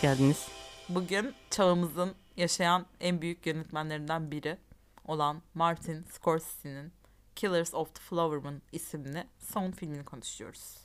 Hoş geldiniz. Bugün çağımızın yaşayan en büyük yönetmenlerinden biri olan Martin Scorsese'nin Killers of the Flower Moon isimli son filmini konuşuyoruz.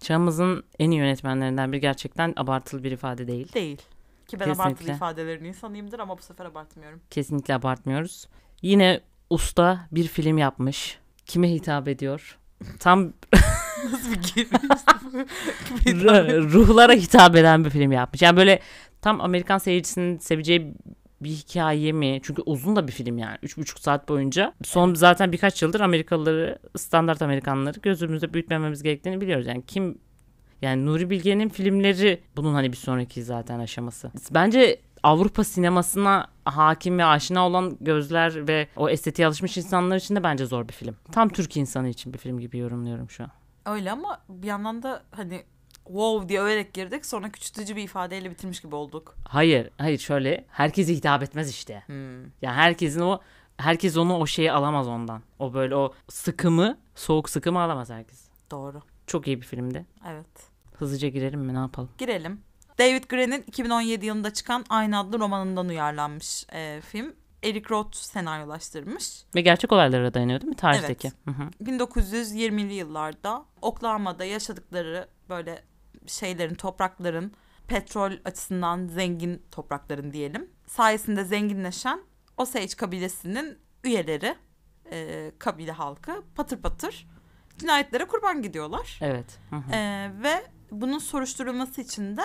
Çağımızın en iyi yönetmenlerinden biri gerçekten abartılı bir ifade değil. Değil. Ki ben Kesinlikle. abartılı ifadelerin insanıyımdır ama bu sefer abartmıyorum. Kesinlikle abartmıyoruz. Yine usta bir film yapmış. Kime hitap ediyor? Tam Nasıl bir giriş? ru- ruhlara hitap eden bir film yapmış. Yani böyle tam Amerikan seyircisinin seveceği bir hikaye mi? Çünkü uzun da bir film yani. Üç buçuk saat boyunca. Son zaten birkaç yıldır Amerikalıları, standart Amerikanları gözümüzde büyütmememiz gerektiğini biliyoruz. Yani kim yani Nuri Bilge'nin filmleri bunun hani bir sonraki zaten aşaması. Bence Avrupa sinemasına hakim ve aşina olan gözler ve o estetiğe alışmış insanlar için de bence zor bir film. Tam Türk insanı için bir film gibi yorumluyorum şu an. Öyle ama bir yandan da hani wow diye överek girdik sonra küçültücü bir ifadeyle bitirmiş gibi olduk. Hayır, hayır şöyle herkese hitap etmez işte. Hmm. Yani herkesin o herkes onu o şeyi alamaz ondan. O böyle o sıkımı, soğuk sıkımı alamaz herkes. Doğru. Çok iyi bir filmdi. Evet. Hızlıca girelim mi ne yapalım? Girelim. David Gray'nin 2017 yılında çıkan aynı adlı romanından uyarlanmış e, film. Eric Roth senaryolaştırmış. Ve gerçek olaylara dayanıyor değil mi tarihteki? Hı hı. 1920'li yıllarda Oklahoma'da yaşadıkları böyle şeylerin, toprakların petrol açısından zengin toprakların diyelim. Sayesinde zenginleşen Osage kabilesinin üyeleri, e, kabile halkı patır patır cinayetlere kurban gidiyorlar. Evet. Hı hı. Ee, ve bunun soruşturulması için de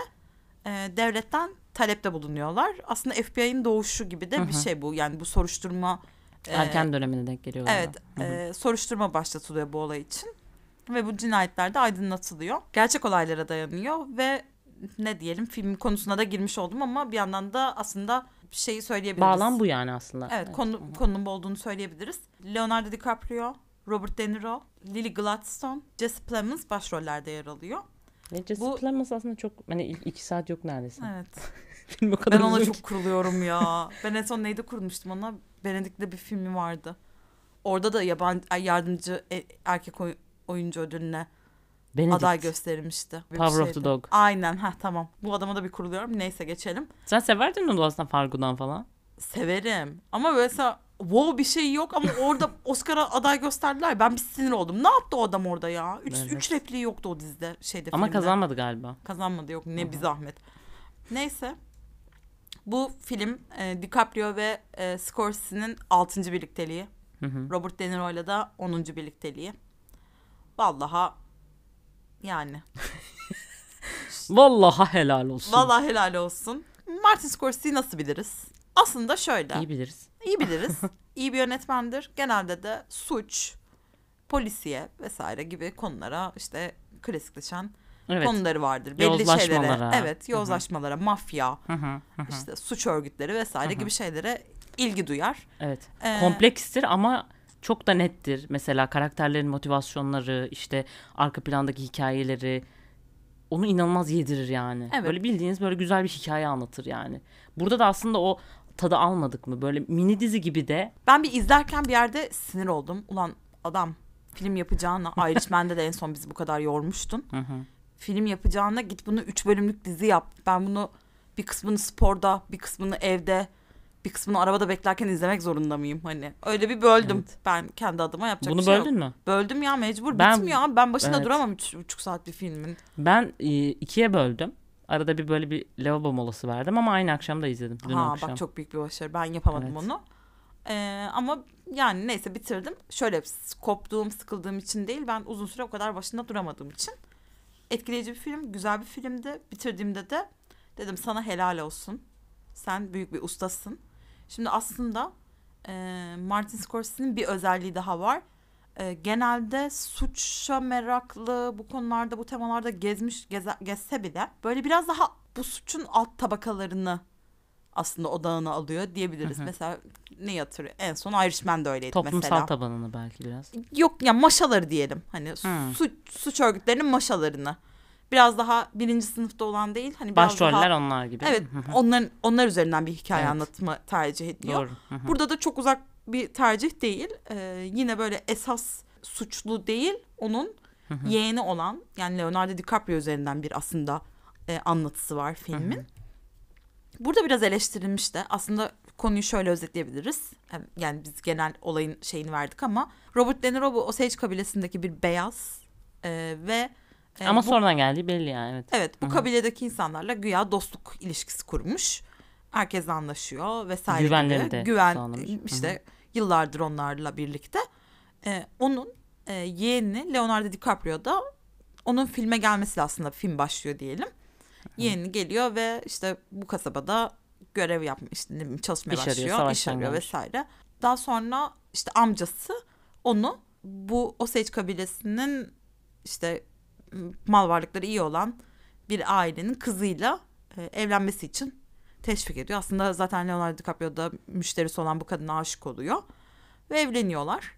e, devletten talepte bulunuyorlar. Aslında FBI'nin doğuşu gibi de Hı bir şey bu. Yani bu soruşturma e, Erken dönemine denk geliyor. evet Hı hı. e, soruşturma başlatılıyor bu olay için ve bu cinayetler de aydınlatılıyor. Gerçek olaylara dayanıyor ve ne diyelim film konusuna da girmiş oldum ama bir yandan da aslında şeyi söyleyebiliriz. Bağlam bu yani aslında. Evet, konu, konunun bu olduğunu söyleyebiliriz. Leonardo DiCaprio, Robert De Niro, Lily Gladstone, Jesse Plemons başrollerde yer alıyor. Ve Jesse bu- Plemons aslında çok hani ilk iki saat yok neredeyse. Evet. Film o kadar Ben ona çok ki. kuruluyorum ya. Ben en son neydi kurmuştum ona? Benedik'le bir filmi vardı. Orada da yabancı yardımcı e- erkek oy- oyuncu ödülüne Benedict. aday gösterilmişti. Power of the. Dog. Aynen. Ha tamam. Bu adama da bir kuruluyorum. Neyse geçelim. Sen severdin onu aslında Fargo'dan falan. Severim. Ama mesela wow bir şey yok ama orada Oscar'a aday gösterdiler. Ben bir sinir oldum. Ne yaptı o adam orada ya? Üç, Evet. üç repliği yoktu o dizide. Şeyde Ama filmde. kazanmadı galiba. Kazanmadı yok ne bir zahmet. Neyse. Bu film e, DiCaprio ve e, Scorsese'nin 6. birlikteliği. Hı hı. Robert De Niro'yla da 10. birlikteliği. Vallaha yani. Vallahi helal olsun. Vallahi helal olsun. Martin Scorsese'yi nasıl biliriz? Aslında şöyle. İyi biliriz. İyi biliriz. İyi bir yönetmendir. Genelde de suç, polisiye vesaire gibi konulara işte klasikleşen Evet. konuları vardır. Belli şeylere. Evet, yozlaşmalara, mafya, Hı hı, hı hı. işte suç örgütleri vesaire gibi şeylere ilgi duyar. Evet. Ee, Komplekstir ama çok da nettir. Mesela karakterlerin motivasyonları, işte arka plandaki hikayeleri onu inanılmaz yedirir yani. Evet. Böyle bildiğiniz böyle güzel bir hikaye anlatır yani. Burada da aslında o tadı almadık mı? Böyle mini dizi gibi de Ben bir izlerken bir yerde sinir oldum. Ulan adam film yapacağına Irishman'de de en son bizi bu kadar yormuştun. Hı hı. Film yapacağına git bunu üç bölümlük dizi yap. Ben bunu bir kısmını sporda, bir kısmını evde, bir kısmını arabada beklerken izlemek zorunda mıyım? Hani öyle bir böldüm. Evet. Ben kendi adıma yapacak bunu şey böldün yok. mü? Böldüm ya mecbur Ben- bitmiyor abi. Ben başında Evet. duramam üç buçuk saat bir filmin. Ben e, ikiye böldüm. Arada bir böyle bir lavabo molası verdim ama aynı akşam da izledim. Dün ha akşam. bak çok büyük bir başarı. Ben yapamadım Evet. onu. Ee, ama yani neyse bitirdim. Şöyle koptuğum, sıkıldığım için değil. Ben uzun süre o kadar başında duramadığım için. Etkileyici bir film, güzel bir filmdi. Bitirdiğimde de dedim sana helal olsun. Sen büyük bir ustasın. Şimdi aslında e, Martin Scorsese'nin bir özelliği daha var. E, genelde suça meraklı bu konularda bu temalarda gezmiş geze, gezse bile böyle biraz daha bu suçun alt tabakalarını aslında odağına alıyor diyebiliriz. Hı hı. Mesela ne yatırıyor? En son Irishman de öyleydi Toplumsal mesela. tabanını belki biraz. Yok ya maşaları diyelim. Hani Hı. suç, suç örgütlerinin maşalarını. Biraz daha birinci sınıfta olan değil. Hani biraz Başroller daha, onlar gibi. Evet Hı hı. onların onlar üzerinden bir hikaye Evet. anlatımı tercih ediyor. Doğru. Hı hı. Burada da çok uzak bir tercih değil. Ee, yine böyle esas suçlu değil. Onun yeğeni olan yani Leonardo DiCaprio üzerinden bir aslında e, anlatısı var filmin. Burada biraz eleştirilmiş de aslında konuyu şöyle özetleyebiliriz. Yani biz genel olayın şeyini verdik ama Robert De Niro bu Osage kabilesindeki bir beyaz e, ve e, Ama bu- sonradan geldiği belli yani evet. Evet bu Hı hı. kabiledeki insanlarla güya dostluk ilişkisi kurmuş. Herkesle anlaşıyor vesaire Güvenleri gibi. de Güven sağlamış. İşte yıllardır onlarla birlikte. Ee, onun e, yeğeni Leonardo DiCaprio da onun filme gelmesiyle aslında film başlıyor diyelim. Yeğeni geliyor ve işte bu kasabada görev yapmış, çalışmaya İş arıyor, başlıyor, iş savaştan arıyor vesaire. Daha sonra işte amcası onu bu Osage kabilesinin işte mal varlıkları iyi olan bir ailenin kızıyla e, evlenmesi için teşvik ediyor. Aslında zaten Leonardo DiCaprio da müşterisi olan bu kadına aşık oluyor ve evleniyorlar.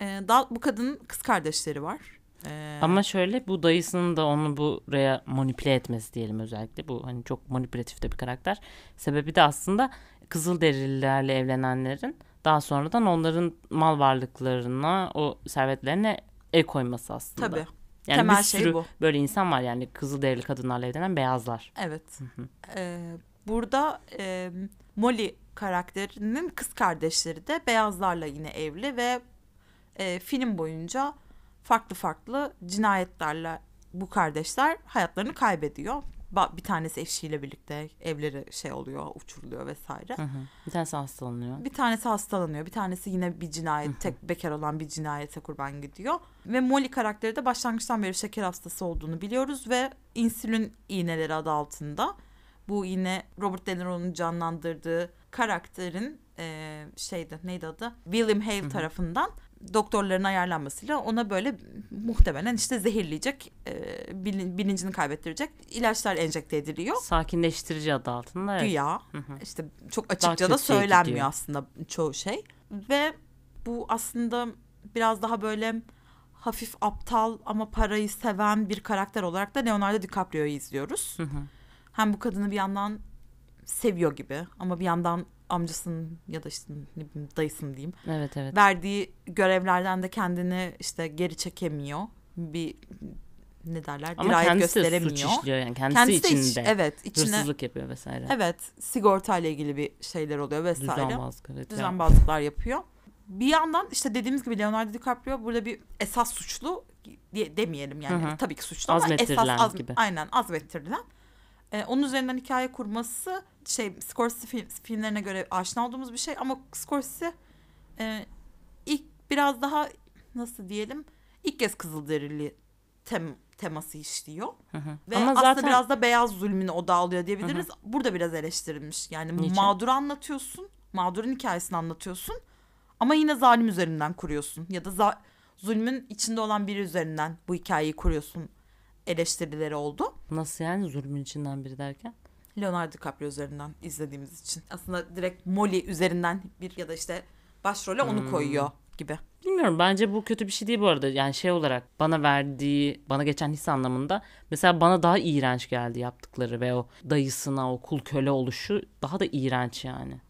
E, daha bu kadının kız kardeşleri var. E, Ama şöyle bu dayısının da onu buraya manipüle etmesi diyelim özellikle. Bu hani çok manipülatif de bir karakter. Sebebi de aslında Kızılderililerle evlenenlerin daha sonradan onların mal varlıklarına, o servetlerine el koyması aslında. tabii. Yani temel bir şey sürü bu. böyle insan var yani Kızılderili kadınlarla evlenen beyazlar. Evet. E, burada e, Molly karakterinin kız kardeşleri de beyazlarla yine evli ve e, film boyunca farklı farklı cinayetlerle bu kardeşler hayatlarını kaybediyor. Bir tanesi eşiyle birlikte evleri şey oluyor, uçuruluyor vesaire. Hı hı. Bir tanesi hastalanıyor. Bir tanesi hastalanıyor. Bir tanesi yine bir cinayet, tek bekar olan bir cinayete kurban gidiyor. Ve Molly karakteri de başlangıçtan beri şeker hastası olduğunu biliyoruz ve insülin iğneleri adı altında. Bu iğne Robert De Niro'nun canlandırdığı karakterin e, şeydi neydi adı? William Hale tarafından doktorların ayarlanmasıyla ona böyle muhtemelen işte zehirleyecek, e, bilin- bilincini kaybettirecek ilaçlar enjekte ediliyor. Sakinleştirici adı altında. Evet. Güya Hı hı. işte çok açıkça da söylenmiyor gidiyor. aslında çoğu şey. Ve bu aslında biraz daha böyle hafif aptal ama parayı seven bir karakter olarak da Leonardo DiCaprio'yu izliyoruz. Hı hı. Hem bu kadını bir yandan seviyor gibi ama bir yandan amcasının ya da işte ne bileyim dayısının diyeyim Evet evet. verdiği görevlerden de kendini işte geri çekemiyor. Bir ne derler Ama dirayet kendisi de suç işliyor yani. Kendisi, Kendisi de iç- içinde. evet içine Hırsızlık yapıyor vesaire. Evet, sigorta ile ilgili bir şeyler oluyor vesaire. Düzenbazlık evet. Düzenbazlıklar yapıyor. Bir yandan işte dediğimiz gibi Leonardo DiCaprio burada bir esas suçlu diye demeyelim yani. Hı hı. Tabii ki suçlu ama esas gibi. aynen azmettirilen. Ee, onun üzerinden hikaye kurması şey Scorsese film- filmlerine göre aşina olduğumuz bir şey ama Scorsese e, ilk biraz daha nasıl diyelim ilk kez Kızılderili tem, teması işliyor. Hı hı. Ve Ama aslında zaten biraz da beyaz zulmünü odağı alıyor diyebiliriz. Burada biraz eleştirilmiş. Yani Niçin? mağduru anlatıyorsun. Mağdurun hikayesini anlatıyorsun. Ama yine zalim üzerinden kuruyorsun. Ya da za- zulmün içinde olan biri üzerinden bu hikayeyi kuruyorsun eleştirileri oldu. nasıl yani zulmün içinden biri derken? Leonardo DiCaprio üzerinden izlediğimiz için. Aslında direkt Molly üzerinden bir ya da işte başrole onu Hmm. koyuyor gibi. Bilmiyorum bence bu kötü bir şey değil bu arada. Yani şey olarak bana verdiği, bana geçen his anlamında mesela bana daha iğrenç geldi yaptıkları ve o dayısına o kul köle oluşu daha da iğrenç yani.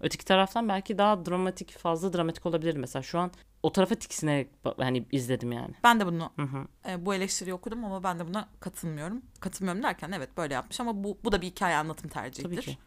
Öteki taraftan belki daha dramatik, fazla dramatik olabilir mesela. Şu an o tarafa tiksinerek hani izledim yani. Ben de bunu Hı hı. e, bu eleştiriyi okudum ama ben de buna katılmıyorum. Katılmıyorum derken evet böyle yapmış ama bu, bu da bir hikaye anlatım tercihidir. Tabii ki.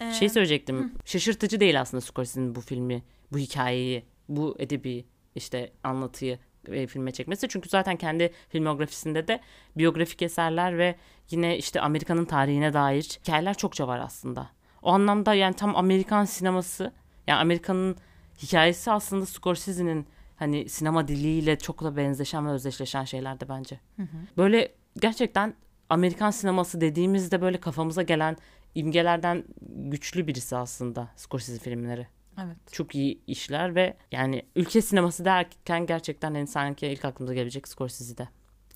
Ee, Şey söyleyecektim. Şaşırtıcı değil aslında Scorsese'nin bu filmi, bu hikayeyi, bu edebi işte anlatıyı e, filme çekmesi. Çünkü zaten kendi filmografisinde de biyografik eserler ve yine işte Amerika'nın tarihine dair hikayeler çokça var aslında. O anlamda yani tam Amerikan sineması, yani Amerika'nın hikayesi aslında Scorsese'nin hani sinema diliyle çok da benzeşen ve özdeşleşen şeyler de bence. Böyle gerçekten Amerikan sineması dediğimizde böyle kafamıza gelen imgelerden güçlü birisi aslında Scorsese filmleri. Evet. Çok iyi işler ve yani ülke sineması derken gerçekten en sanki ilk aklımıza gelebilecek Scorsese'de.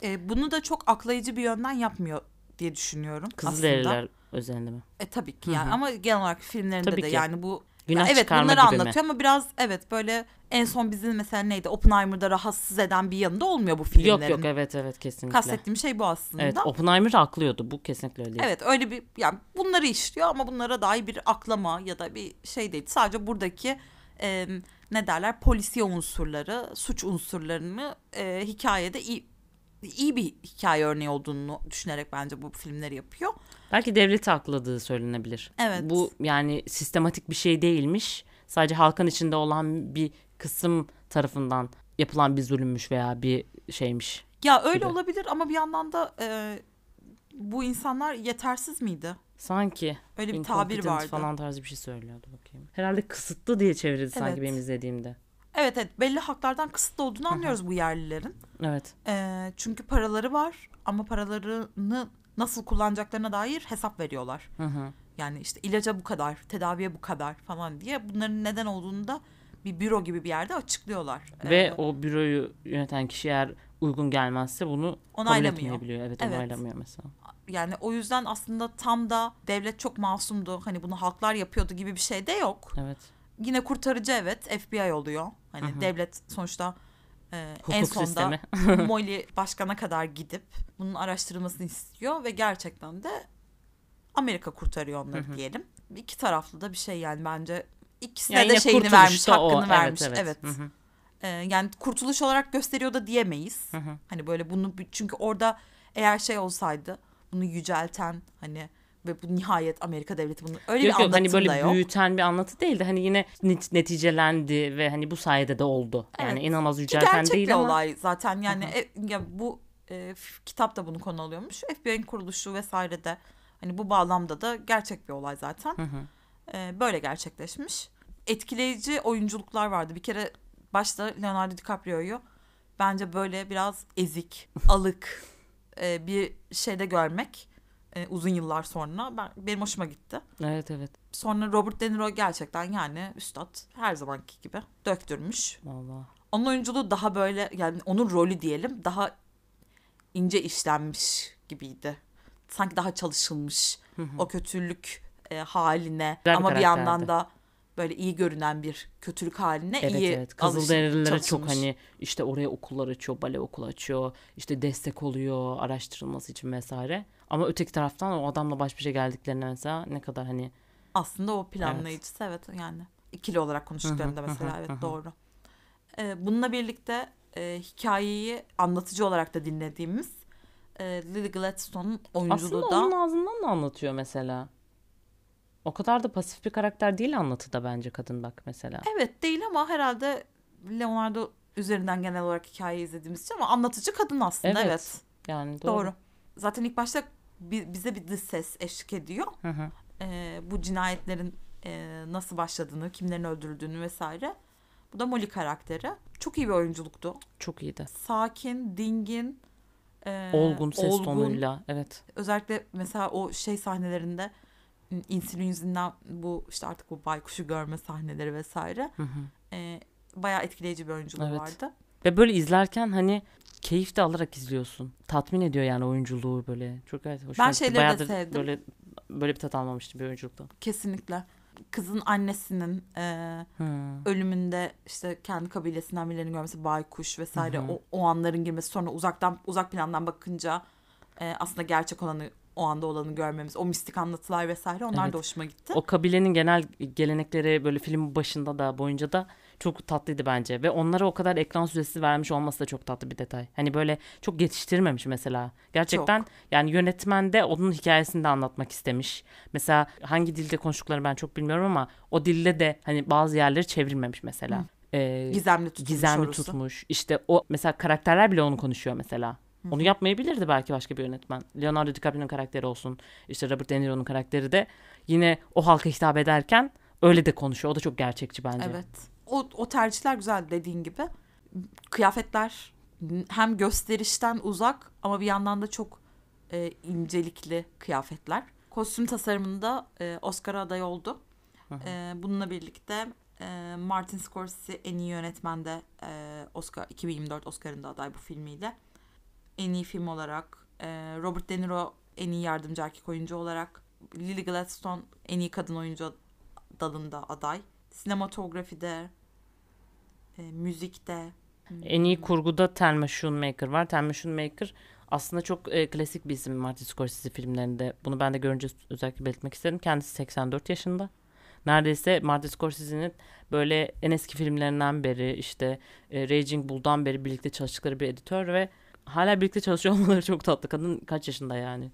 E, bunu da çok aklayıcı bir yönden yapmıyor diye düşünüyorum aslında. Kızılderililer özelinde mi? E tabii ki Hı yani hı. ama genel olarak filmlerinde Tabii de ki. yani bu Günah evet çıkarma bunları gibi mi? anlatıyor ama biraz evet böyle en son bizi mesela neydi Oppenheimer'da rahatsız eden bir yanında olmuyor bu filmlerin. Yok yok evet evet kesinlikle. Kastettiğim şey bu aslında. Evet Oppenheimer'ı aklıyordu bu kesinlikle öyle değil. Evet öyle bir yani bunları işliyor ama bunlara dair bir aklama ya da bir şey değil. Sadece buradaki e, ne derler polisiye unsurları, suç unsurlarını e, hikayede iyi iyi bir hikaye örneği olduğunu düşünerek bence bu filmleri yapıyor. Belki devleti akladığı söylenebilir. Evet. Bu yani sistematik bir şey değilmiş. Sadece halkın içinde olan bir kısım tarafından yapılan bir zulümmüş veya bir şeymiş. Ya öyle gibi. olabilir ama bir yandan da e, bu insanlar yetersiz miydi? Sanki Öyle bir tabir vardı. falan tarzı bir şey söylüyordu bakayım. Herhalde kısıtlı diye çevirdi sanki Evet. benim izlediğimde. Evet evet belli haklardan kısıtlı olduğunu anlıyoruz bu yerlilerin. Evet. E, çünkü paraları var ama paralarını nasıl kullanacaklarına dair hesap veriyorlar. Hı hı. Yani işte ilaca bu kadar, tedaviye bu kadar falan diye bunların neden olduğunu da bir büro gibi bir yerde açıklıyorlar. Ve Ee, o büroyu yöneten kişi eğer uygun gelmezse bunu Onaylamıyor. Evet, Evet. onaylamıyor mesela. yani o yüzden aslında tam da devlet çok masumdu. Hani bunu halklar yapıyordu gibi bir şey de yok. Evet. Yine kurtarıcı evet FBI oluyor. Hani hı. devlet sonuçta e, Hukuk en sonda. Molly başkana kadar gidip bunun araştırılmasını istiyor ve gerçekten de Amerika kurtarıyor onları Hı hı. diyelim. İki taraflı da bir şey yani bence ikisine Yani de şeyini vermiş, hakkını o. vermiş. Evet, Evet. Ee, yani kurtuluş olarak gösteriyor da diyemeyiz. Hı hı. Hani böyle bunu çünkü orada eğer şey olsaydı bunu yücelten hani ve bu nihayet Amerika devleti bunu öyle Yok bir yok hani anlatım da böyle yok. büyüten bir anlatı değildi. Hani yine net- neticelendi ve hani bu sayede de oldu. Yani Evet. inanılmaz yücelten değil ama. olay zaten yani e, ya bu e, kitap da bunu konu alıyormuş. FBI'nin kuruluşu vesaire de hani bu bağlamda da gerçek bir olay zaten. Hı hı. E, böyle gerçekleşmiş. Etkileyici oyunculuklar vardı. Bir kere başta Leonardo DiCaprio'yu bence böyle biraz ezik, alık e, bir şeyde görmek e, uzun yıllar sonra ben benim hoşuma gitti. Evet evet. Sonra Robert De Niro gerçekten yani üstad her zamanki gibi döktürmüş. Vallahi. Onun oyunculuğu daha böyle yani onun rolü diyelim daha ince işlenmiş gibiydi. Sanki daha çalışılmış Hı hı. o kötülük e, haline Güzel ama bir yandan da böyle iyi görünen bir kötülük haline Evet iyi evet. Kızılderililere çok hani işte oraya okullar açıyor, bale okulu açıyor. işte destek oluyor araştırılması için vesaire. Ama öteki taraftan o adamla baş başa geldiklerinde mesela ne kadar hani aslında o planlayıcısı evet, yani ikili olarak konuştuklarında mesela evet doğru. Ee, bununla birlikte e, hikayeyi anlatıcı olarak da dinlediğimiz e, Lily Gladstone'un oyunculuğu aslında da onun ağzından da anlatıyor mesela. O kadar da pasif bir karakter değil anlatıda bence kadın bak mesela. Evet değil ama herhalde Leonardo üzerinden genel olarak hikayeyi izlediğimiz için ama anlatıcı kadın aslında Evet, evet. Yani doğru. Doğru. Zaten ilk başta bi- bize bir dış ses eşlik ediyor. Hı hı. Ee, bu cinayetlerin e, nasıl başladığını, kimlerin öldürüldüğünü vesaire. Bu da Molly karakteri. Çok iyi bir oyunculuktu. Çok iyiydi. Sakin, dingin, e, Olgun ses olgun. tonuyla. Evet. Özellikle mesela o şey sahnelerinde insülin yüzünden bu işte artık bu baykuşu görme sahneleri vesaire. Hı hı. E, bayağı etkileyici bir oyunculuğu Evet. vardı. Ve böyle izlerken hani keyif de alarak izliyorsun. Tatmin ediyor yani oyunculuğu böyle. Çok evet hoşuma Ben şeyleri de Bayağıdır sevdim. Böyle böyle bir tat almamıştım bir oyunculukta. Kesinlikle. Kızın annesinin e, Hı. ölümünde işte kendi kabilesinden birilerini görmesi baykuş vesaire hı. o, o anların girmesi sonra uzaktan uzak plandan bakınca e, aslında gerçek olanı o anda olanı görmemiz o mistik anlatılar vesaire onlar Evet. da hoşuma gitti. O kabilenin genel gelenekleri böyle film başında da boyunca da çok tatlıydı bence. Ve onlara o kadar ekran süresi vermiş olması da çok tatlı bir detay. Hani böyle çok yetiştirmemiş mesela. Gerçekten yani yönetmen de onun hikayesini de anlatmak istemiş. Mesela hangi dilde konuştuklarını ben çok bilmiyorum ama o dilde de hani bazı yerleri çevrilmemiş mesela. Ee, Gizemli tutulmuş gizemli orası. tutmuş. İşte o mesela karakterler bile onu konuşuyor mesela. Onu yapmayabilirdi belki başka bir yönetmen. Leonardo DiCaprio'nun karakteri olsun. işte Robert De Niro'nun karakteri de yine o halka hitap ederken öyle de konuşuyor. O da çok gerçekçi bence. Evet. O, o tercihler güzel dediğin gibi. Kıyafetler hem gösterişten uzak ama bir yandan da çok e, incelikli kıyafetler. Kostüm tasarımında e, Oscar'a aday oldu. E, bununla birlikte e, Martin Scorsese en iyi yönetmende e, Oscar 2024 Oscar'ında aday bu filmiyle. En iyi film olarak e, Robert De Niro en iyi yardımcı erkek oyuncu olarak Lily Gladstone en iyi kadın oyuncu dalında aday. Sinematografide, e, müzikte. En iyi kurguda Thelma Schoonmaker var. Thelma Schoonmaker aslında çok e, klasik bir isim Martin Scorsese filmlerinde. Bunu ben de görünce özellikle belirtmek isterim. Kendisi 84 yaşında. Neredeyse Martin Scorsese'nin böyle en eski filmlerinden beri işte e, Raging Bull'dan beri birlikte çalıştıkları bir editör ve hala birlikte çalışıyor olmaları çok tatlı. Kadın kaç yaşında yani?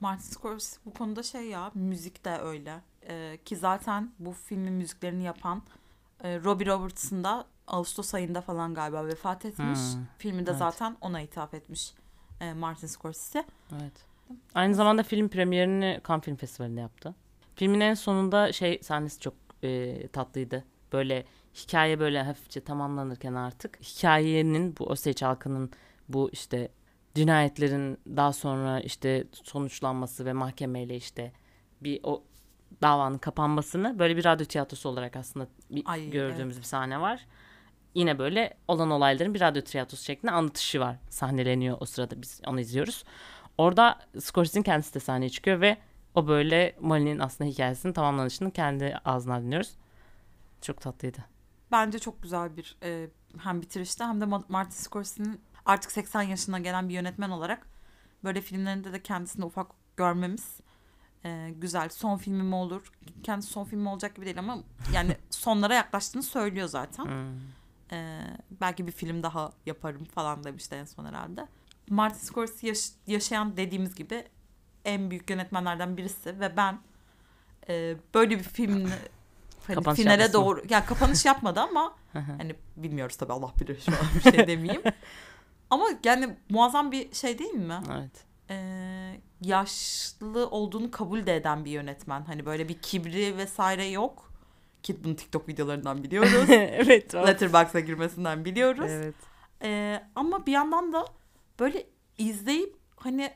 Martin Scorsese bu konuda şey ya müzik de öyle. Ee, ki zaten bu filmin müziklerini yapan e, Robbie Robertson da Ağustos ayında falan galiba vefat etmiş. Hmm, Filmi de evet. zaten ona ithaf etmiş e, Martin Scorsese. Evet. Aynı zamanda film premierini Cannes Film Festivali'nde yaptı. Filmin en sonunda şey sahnesi çok e, tatlıydı. Böyle hikaye böyle hafifçe tamamlanırken artık hikayenin bu Osage halkının bu işte cinayetlerin daha sonra işte sonuçlanması ve mahkemeyle işte bir o davanın kapanmasını böyle bir radyo tiyatrosu olarak aslında bir Ay, gördüğümüz bir sahne var. Yine böyle olan olayların bir radyo tiyatrosu şeklinde anlatışı var. Sahneleniyor o sırada biz onu izliyoruz. Orada Scorsese'nin kendisi de sahneye çıkıyor ve o böyle Molly'nin aslında hikayesinin tamamlanışını kendi ağzından dinliyoruz. Çok tatlıydı. Bence çok güzel bir e, hem bitirişte hem de Ma- Martin Scorsese'nin artık 80 yaşına gelen bir yönetmen olarak böyle filmlerinde de kendisini ufak görmemiz e, güzel. Son filmi mi olur? Kendisi son filmi olacak gibi değil ama yani sonlara yaklaştığını söylüyor zaten. Hmm. E, belki bir film daha yaparım falan demişti en son herhalde. Martin Scorsese yaş- yaşayan dediğimiz gibi en büyük yönetmenlerden birisi ve ben e, böyle bir filmin hani Kapanış finale yapmasın. doğru yani kapanış yapmadı ama hani bilmiyoruz tabii Allah bilir şu an bir şey demeyeyim. ama yani muazzam bir şey değil mi? evet. Ee, yaşlı olduğunu kabul de eden bir yönetmen. Hani böyle bir kibri vesaire yok. Ki bunu TikTok videolarından biliyoruz. evet. Letterboxd'a girmesinden biliyoruz. Evet. Ee, ama bir yandan da böyle izleyip hani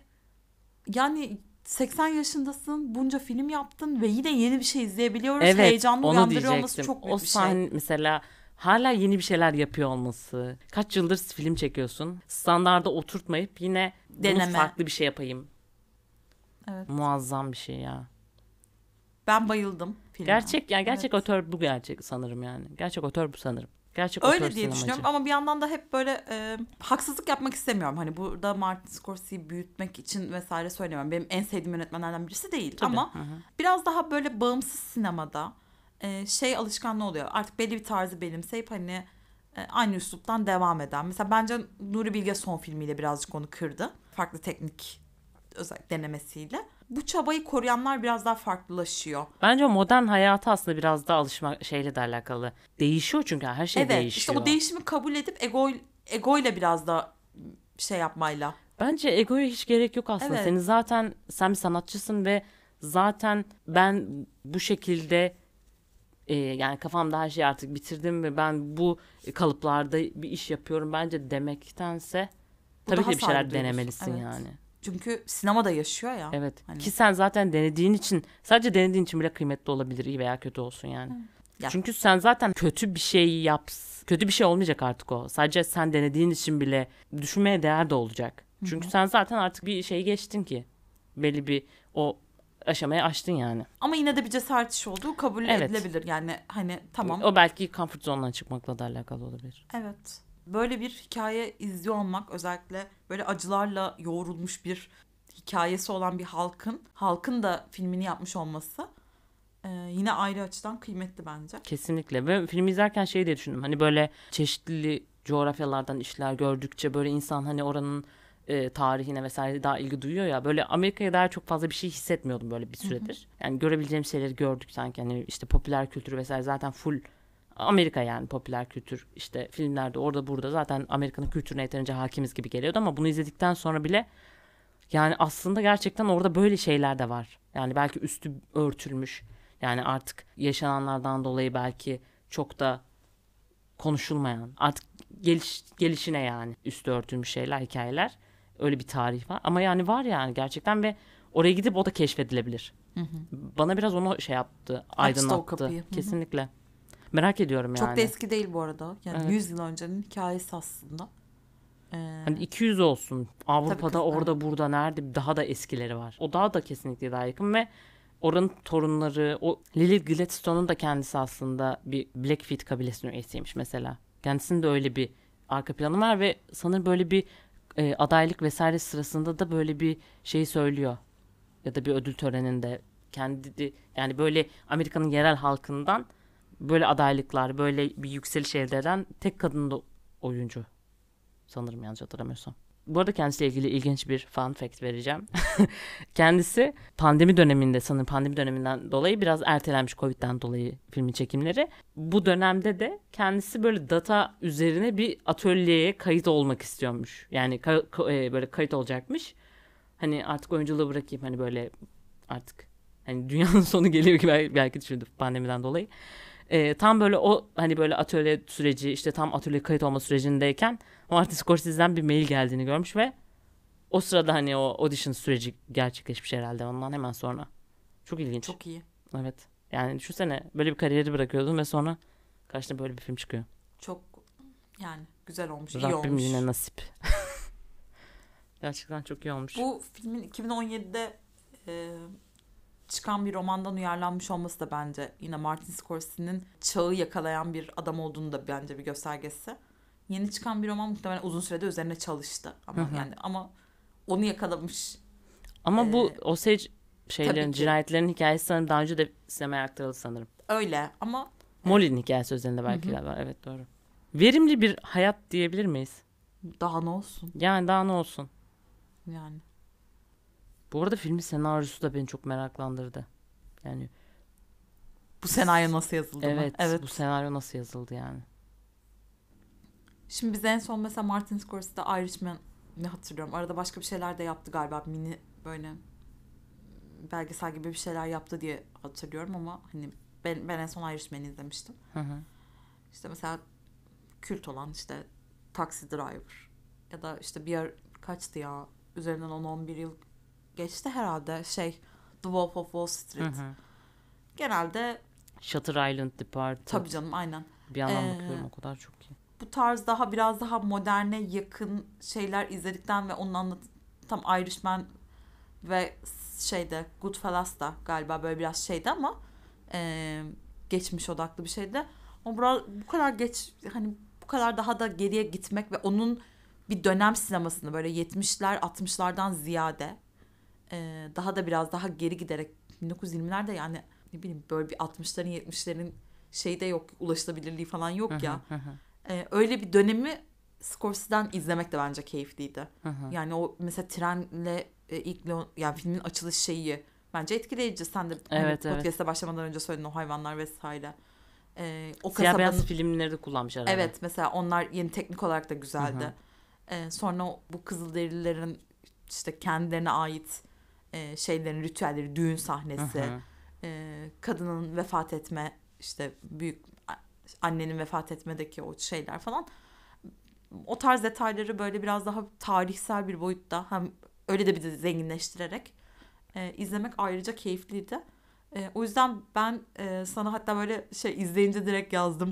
yani 80 yaşındasın bunca film yaptın ve yine yeni bir şey izleyebiliyoruz. Evet. Heyecanlı onu uyandırıyor olması çok büyük o bir sahne şey. mesela hala yeni bir şeyler yapıyor olması. Kaç yıldır film çekiyorsun. Standarda oturtmayıp yine Deneme. farklı bir şey yapayım. Evet. Muazzam bir şey ya. Ben bayıldım filme. Gerçek yani gerçek Evet. otör bu gerçek sanırım yani. Gerçek otör bu sanırım. Gerçek Öyle diye sinemacı. düşünüyorum ama bir yandan da hep böyle e, haksızlık yapmak istemiyorum. Hani burada Martin Scorsese'yi büyütmek için vesaire söylemiyorum. Benim en sevdiğim yönetmenlerden birisi değil. Tabii. Ama Hı hı. biraz daha böyle bağımsız sinemada e, şey alışkanlığı oluyor. Artık belli bir tarzı benimseyip hani e, aynı üsluptan devam eden. Mesela bence Nuri Bilge son filmiyle birazcık onu kırdı. Farklı teknik özellikle denemesiyle. Bu çabayı koruyanlar biraz daha farklılaşıyor. Bence modern hayata aslında biraz da alışma şeyle de alakalı. Değişiyor çünkü her şey evet değişiyor. işte o değişimi kabul edip ego egoyla biraz da şey yapmayla. Bence egoya hiç gerek yok aslında. Evet. Senin zaten sen bir sanatçısın ve zaten ben bu şekilde e, yani kafamda her şeyi artık bitirdim ve ben bu kalıplarda bir iş yapıyorum bence demektense Bu tabii ki bir şeyler denemelisin Evet. yani. Çünkü sinemada yaşıyor ya. Evet. Hani- Ki sen zaten denediğin için sadece denediğin için bile kıymetli olabilir iyi veya kötü olsun yani. Ya. Çünkü sen zaten kötü bir şey yaps kötü bir şey olmayacak artık o. Sadece sen denediğin için bile düşünmeye değer de olacak. Çünkü sen zaten artık bir şeyi geçtin ki. Belli bir o aşamayı aştın yani. Ama yine de bir cesaret işi olduğu kabul Evet. edilebilir. Yani hani tamam. O belki comfort zone'dan çıkmakla da alakalı olabilir. Evet. Böyle bir hikaye izliyor olmak özellikle böyle acılarla yoğrulmuş bir hikayesi olan bir halkın halkın da filmini yapmış olması e, yine ayrı açıdan kıymetli bence. Kesinlikle ve filmi izlerken şey diye düşündüm. Hani böyle çeşitli coğrafyalardan işler gördükçe böyle insan hani oranın e, tarihine vesaire daha ilgi duyuyor ya. Böyle Amerika'ya dair çok fazla bir şey hissetmiyordum böyle bir süredir. Yani görebileceğim şeyleri gördük sanki. Hani işte popüler kültürü vesaire zaten full Amerika yani popüler kültür işte filmlerde orada burada zaten Amerika'nın kültürüne yeterince hakimiz gibi geliyordu ama bunu izledikten sonra bile yani aslında gerçekten orada böyle şeyler de var. Yani belki üstü örtülmüş. Yani artık yaşananlardan dolayı belki çok da konuşulmayan artık geliş, gelişine yani üstü örtülmüş şeyler hikayeler öyle bir tarih var ama yani var yani gerçekten ve oraya gidip o da keşfedilebilir. Bana biraz onu şey yaptı Açtı o aydınlattı kapıyı. Hı hı. kesinlikle. Merak ediyorum yani. Çok da eski değil bu arada. Yani Evet. 100 yıl öncenin hikayesi aslında. Ee, Hani 200 olsun. Avrupa'da kız- orada burada nerede daha da eskileri var. O daha da kesinlikle daha yakın ve oranın torunları o Lily Gladstone'un da kendisi aslında bir Blackfeet kabilesinin üyesiymiş mesela. Kendisinin de öyle bir arka planı var ve sanırım böyle bir e, adaylık vesaire sırasında da böyle bir şey söylüyor. Ya da bir ödül töreninde kendi yani böyle Amerika'nın yerel halkından böyle adaylıklar, böyle bir yükseliş elde eden tek kadın oyuncu. Sanırım yanlış hatırlamıyorsam. Bu arada kendisiyle ilgili ilginç bir fun fact vereceğim. Kendisi pandemi döneminde sanırım pandemi döneminden dolayı biraz ertelenmiş Covid'den dolayı filmin çekimleri. Bu dönemde de kendisi böyle data üzerine bir atölyeye kayıt olmak istiyormuş. Yani ka- ka- e, böyle kayıt olacakmış. Hani artık oyunculuğu bırakayım hani böyle artık hani dünyanın sonu geliyor gibi belki, belki düşündü pandemiden dolayı. E, tam böyle o hani böyle atölye süreci işte tam atölye kayıt olma sürecindeyken Martin Scorsese'den bir mail geldiğini görmüş ve o sırada hani o audition süreci gerçekleşmiş herhalde ondan hemen sonra. Çok ilginç. Çok iyi. Evet. Yani düşünsene böyle bir kariyeri bırakıyordun ve sonra karşına böyle bir film çıkıyor. Çok yani güzel olmuş. iyi Rabbim olmuş. yine nasip. Gerçekten çok iyi olmuş. Bu filmin 2017'de e, çıkan bir romandan uyarlanmış olması da bence yine Martin Scorsese'nin çağı yakalayan bir adam olduğunu da bence bir göstergesi. Yeni çıkan bir roman muhtemelen uzun sürede üzerine çalıştı ama Hı hı. yani ama onu yakalamış. Ama bu Ee, Osage şeylerin, cinayetlerin hikayesi sanırım daha önce de sinemaya aktarıldı sanırım. Öyle ama Molly'nin hikayesi üzerinde belki hı. galiba. Evet doğru. Verimli bir hayat diyebilir miyiz? daha ne olsun Yani daha ne olsun. yani. Bu arada filmin senaryosu da beni çok meraklandırdı. Yani Bu senaryo nasıl yazıldı mı? evet, Evet. bu senaryo nasıl yazıldı yani? Şimdi biz en son mesela Martin Scorsese'de Irishman'ı hatırlıyorum. Arada başka bir şeyler de yaptı galiba. Mini böyle belgesel gibi bir şeyler yaptı diye hatırlıyorum ama hani ben, ben en son Irishman'ı izlemiştim. Hı hı. İşte mesela kült olan işte Taxi Driver ya da işte bir kaçtı ya üzerinden 10-11 yıl geçti herhalde şey The Wolf of Wall Hı Street. hı. Genelde Shutter Island Departed. tabii canım aynen. Bir yandan Ee, bakıyorum o kadar çok. Bu tarz daha biraz daha moderne yakın şeyler izledikten ve onun anlat tam Irishman ve şeyde Goodfellas da galiba böyle biraz şeydi ama e, geçmiş odaklı bir şeydi. O biraz bu kadar geç hani bu kadar daha da geriye gitmek ve onun bir dönem sinemasını böyle 70'ler 60'lardan ziyade e, daha da biraz daha geri giderek 1920'lerde yani ne bileyim böyle bir 60'ların 70'lerin şeyi de yok ulaşılabilirliği falan yok ya. Hı hı, Ee, öyle bir dönemi Scorsese'den izlemek de bence keyifliydi. hı hı. Yani o mesela trenle e, ilk Leon, yani filmin açılış şeyi bence etkileyici. Sen de hani Evet, evet. podcast'a başlamadan önce söyledin o hayvanlar vesaire. Ee, o Siyah kasabanın beyaz filmleri de kullanmış herhalde. evet mesela onlar yeni teknik olarak da güzeldi. Hı hı. Ee, sonra bu Kızılderililerin işte kendilerine ait e, şeylerin ritüelleri, düğün Hı sahnesi, hı. e, kadının vefat etme işte büyük annenin vefat etmedeki o şeyler falan o tarz detayları böyle biraz daha tarihsel bir boyutta hem öyle de bir de zenginleştirerek e, izlemek ayrıca keyifliydi. E, o yüzden ben e, sana hatta böyle şey izleyince direkt yazdım.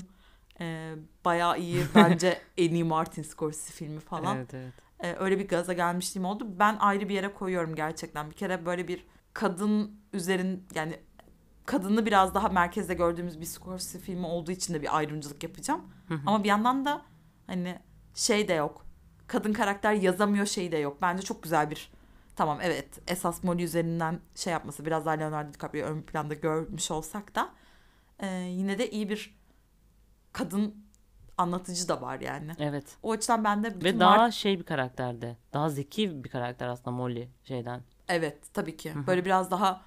E, bayağı iyi bence en iyi Martin Scorsese filmi falan. Evet evet. Ee, öyle bir gaza gelmişliğim oldu. Ben ayrı bir yere koyuyorum gerçekten. Bir kere böyle bir kadın üzerin yani kadını biraz daha merkezde gördüğümüz bir Scorsese filmi olduğu için de bir ayrımcılık yapacağım. Hı hı. Ama bir yandan da hani şey de yok. Kadın karakter yazamıyor şeyi de yok. Bence çok güzel bir tamam evet esas Molly üzerinden şey yapması biraz daha Leonardo DiCaprio ön planda görmüş olsak da e, yine de iyi bir kadın anlatıcı da var yani. Evet. O açıdan ben de bütün Ve Mart- daha şey bir karakterdi. Daha zeki bir karakter aslında Molly şeyden. Evet tabii ki. Böyle biraz daha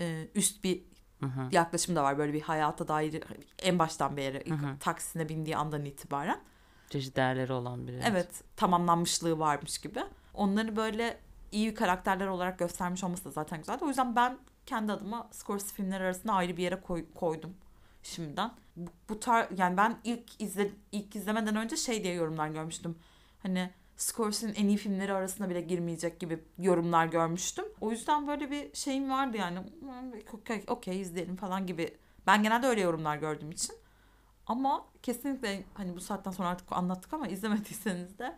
e, üst bir Hı hı. yaklaşım da var. Böyle bir hayata dair en baştan beri ilk Hı hı. taksine bindiği andan itibaren. Çeşitli değerleri olan biri. Evet tamamlanmışlığı varmış gibi. Onları böyle iyi karakterler olarak göstermiş olması da zaten güzeldi. O yüzden ben kendi adıma Scorsese filmleri arasında ayrı bir yere koy- koydum şimdiden. Bu, bu tar yani ben ilk izle ilk izlemeden önce şey diye yorumlar görmüştüm. Hani Scorsese'nin en iyi filmleri arasına bile girmeyecek gibi yorumlar görmüştüm. O yüzden böyle bir şeyim vardı yani. Okey, okey izleyelim falan gibi. Ben genelde öyle yorumlar gördüğüm için. Ama kesinlikle hani bu saatten sonra artık anlattık ama izlemediyseniz de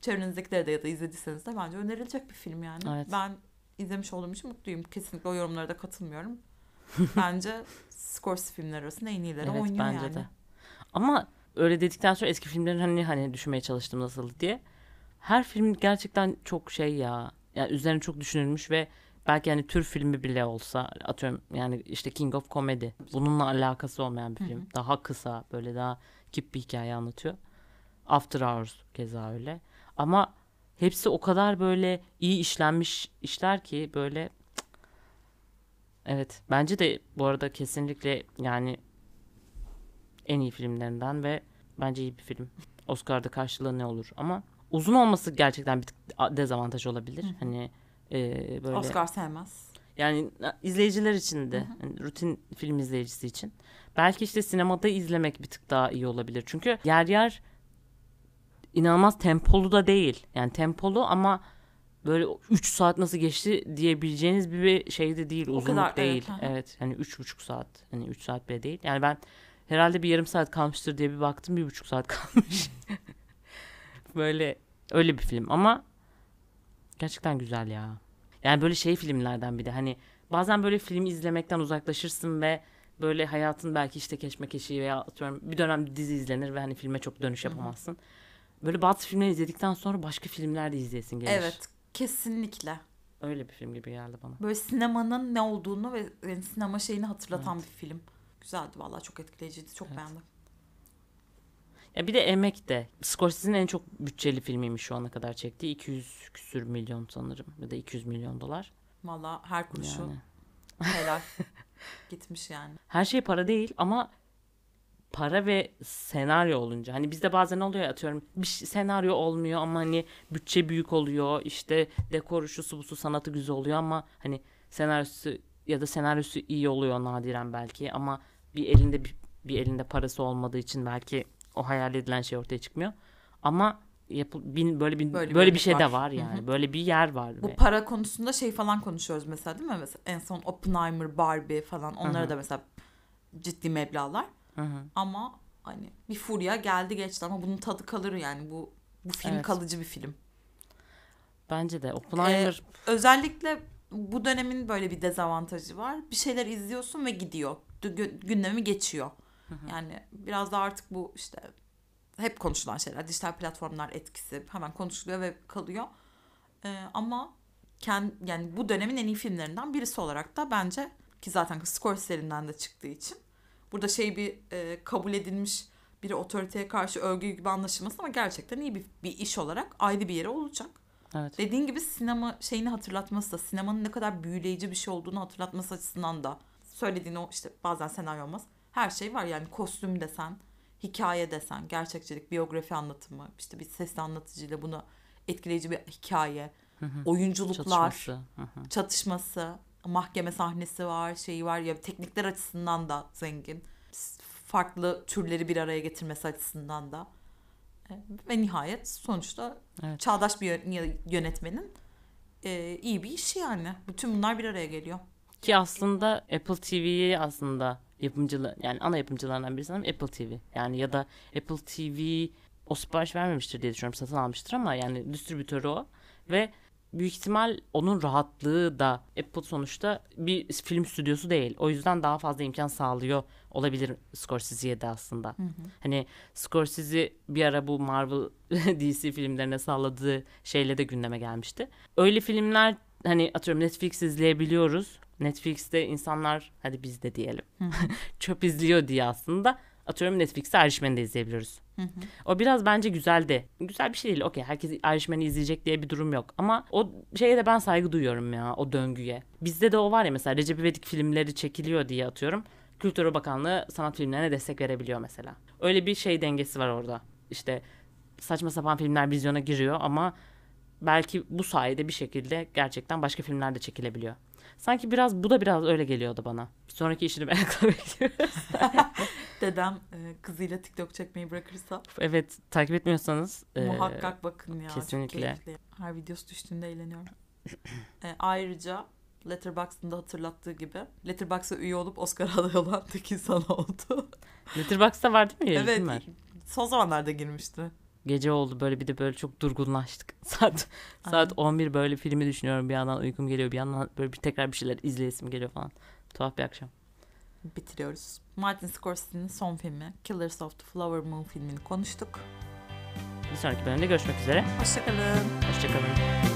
çevrenizdekilere de ya da izlediyseniz de bence önerilecek bir film yani. Evet. Ben izlemiş olduğum için mutluyum. Kesinlikle o yorumlara da katılmıyorum. bence Scorsese filmleri arasında en iyileri Evet, oynuyor bence yani. de. Ama öyle dedikten sonra eski filmlerin hani hani düşünmeye çalıştım nasıl diye. Her film gerçekten çok şey ya. Yani üzerine çok düşünülmüş ve belki yani tür filmi bile olsa atıyorum yani işte King of Comedy bununla alakası olmayan bir film. hı. Daha kısa böyle daha kip bir hikaye anlatıyor. After Hours keza öyle. Ama hepsi o kadar böyle iyi işlenmiş işler ki böyle evet bence de bu arada kesinlikle yani en iyi filmlerinden ve bence iyi bir film. Oscar'da karşılığı ne olur ama uzun olması gerçekten bir tık dezavantaj olabilir. Hani e, böyle Oscar sevmez. yani izleyiciler için de hani rutin film izleyicisi için belki işte sinemada izlemek bir tık daha iyi olabilir. Çünkü yer yer inanılmaz tempolu da değil. Yani tempolu ama böyle 3 saat nasıl geçti diyebileceğiniz bir şey de değil. O Uzunluk kadar, evet, değil. hı hı. Evet. Üç buçuk saat. Hani 3 saat bile değil. Yani ben herhalde bir yarım saat kalmıştır diye bir baktım. Bir buçuk saat kalmış. böyle öyle bir film ama gerçekten güzel ya. Yani böyle şey filmlerden bir de hani bazen böyle film izlemekten uzaklaşırsın ve böyle hayatın belki işte keşmekeşi veya atıyorum bir dönem dizi izlenir ve hani filme çok dönüş yapamazsın. Böyle bazı filmleri izledikten sonra başka filmler de izleyesin gelir. Evet kesinlikle. Öyle bir film gibi geldi bana. Böyle sinemanın ne olduğunu ve yani sinema şeyini hatırlatan bir film. Güzeldi vallahi çok etkileyiciydi. Çok beğendim. Ya bir de emek de. Scorsese'nin en çok bütçeli filmiymiş şu ana kadar çektiği. 200 küsür milyon sanırım. Ya da 200 milyon dolar. Vallahi her kuruşu Yani. helal. Gitmiş yani. Her şey para değil ama para ve senaryo olunca hani bizde bazen oluyor ya, atıyorum bir senaryo olmuyor ama hani bütçe büyük oluyor işte dekoru şusu busu sanatı güzel oluyor ama hani senaryosu ya da senaryosu iyi oluyor nadiren belki ama bir elinde bir, bir elinde parası olmadığı için belki o hayal edilen şey ortaya çıkmıyor ama yapı, bin, böyle bir Böyle böyle, bir şey örnek de var. var yani hı. böyle bir yer var Bu ve- para konusunda şey falan konuşuyoruz mesela değil mi? Mesela en son Oppenheimer, Barbie falan onlara hı. da mesela ciddi meblağlar. Hı hı. Ama hani bir furya geldi geçti ama bunun tadı kalır yani bu bu film Evet. kalıcı bir film. bence de Oppenheimer Özellikle bu dönemin böyle bir dezavantajı var. Bir şeyler izliyorsun ve gidiyor. Gü- gündemi geçiyor. Yani biraz da artık bu işte hep konuşulan şeyler. Dijital platformlar etkisi hemen konuşuluyor ve kalıyor. Ee, ama kend, yani bu dönemin en iyi filmlerinden birisi olarak da bence ki zaten Scorsese'lerinden de çıktığı için burada şey bir e, kabul edilmiş bir otoriteye karşı övgü gibi anlaşılması ama gerçekten iyi bir, bir iş olarak ayrı bir yere olacak. evet Dediğin gibi sinema şeyini hatırlatması da sinemanın ne kadar büyüleyici bir şey olduğunu hatırlatması açısından da söylediğin o işte bazen senaryo olmaz. Her şey var yani kostüm desen, hikaye desen, gerçekçilik, biyografi anlatımı, işte bir sesli anlatıcıyla bunu etkileyici bir hikaye, oyunculuklar, çatışması. Hı çatışması, mahkeme sahnesi var, şeyi var ya teknikler açısından da zengin. Farklı türleri bir araya getirmesi açısından da. E, Ve nihayet sonuçta Evet. çağdaş bir yö- yönetmenin e, iyi bir işi yani. Bütün bunlar bir araya geliyor. Ki aslında Apple TV'yi aslında yapımcılar yani ana yapımcılarından birisi sanırım Apple TV. Yani ya da Apple TV o sipariş vermemiştir diye düşünüyorum. Satın almıştır ama yani distribütörü o. Ve büyük ihtimal onun rahatlığı da Apple sonuçta bir film stüdyosu değil. O yüzden daha fazla imkan sağlıyor olabilir Scorsese'ye de aslında. Hani Scorsese bir ara bu Marvel DC filmlerine sağladığı şeyle de gündeme gelmişti. Öyle filmler hani atıyorum Netflix izleyebiliyoruz. Netflix'te insanlar hadi biz de diyelim çöp izliyor diye aslında atıyorum Netflix'te Irishman'ı da izleyebiliyoruz. O biraz bence güzeldi. Güzel bir şey değil. Okey herkes Irishman'ı izleyecek diye bir durum yok. Ama o şeye de ben saygı duyuyorum ya o döngüye. Bizde de o var ya mesela Recep İvedik filmleri çekiliyor diye atıyorum. Kültür Bakanlığı sanat filmlerine destek verebiliyor mesela. Öyle bir şey dengesi var orada. İşte saçma sapan filmler vizyona giriyor ama belki bu sayede bir şekilde gerçekten başka filmler de çekilebiliyor. Sanki biraz bu da biraz öyle geliyordu bana. Bir sonraki işini merakla bekliyorum. Dedem e, kızıyla TikTok çekmeyi bırakırsa evet takip etmiyorsanız e, muhakkak bakın ya. kesinlikle. Her videosu düştüğünde eğleniyorum. E, ayrıca Letterboxd'ın da hatırlattığı gibi Letterboxd'a üye olup Oscar aday olan tek insan oldu. Letterboxd'da var değil mi? evet. Son zamanlarda girmişti. Gece oldu böyle bir de böyle çok durgunlaştık. Saat saat 11 böyle filmi düşünüyorum. Bir yandan uykum geliyor. Bir yandan böyle bir tekrar bir şeyler izleyesim geliyor falan. Tuhaf bir akşam. Bitiriyoruz. Martin Scorsese'nin son filmi Killers of the Flower Moon filmini konuştuk. Bir sonraki bölümde görüşmek üzere. Hoşçakalın. Hoşçakalın.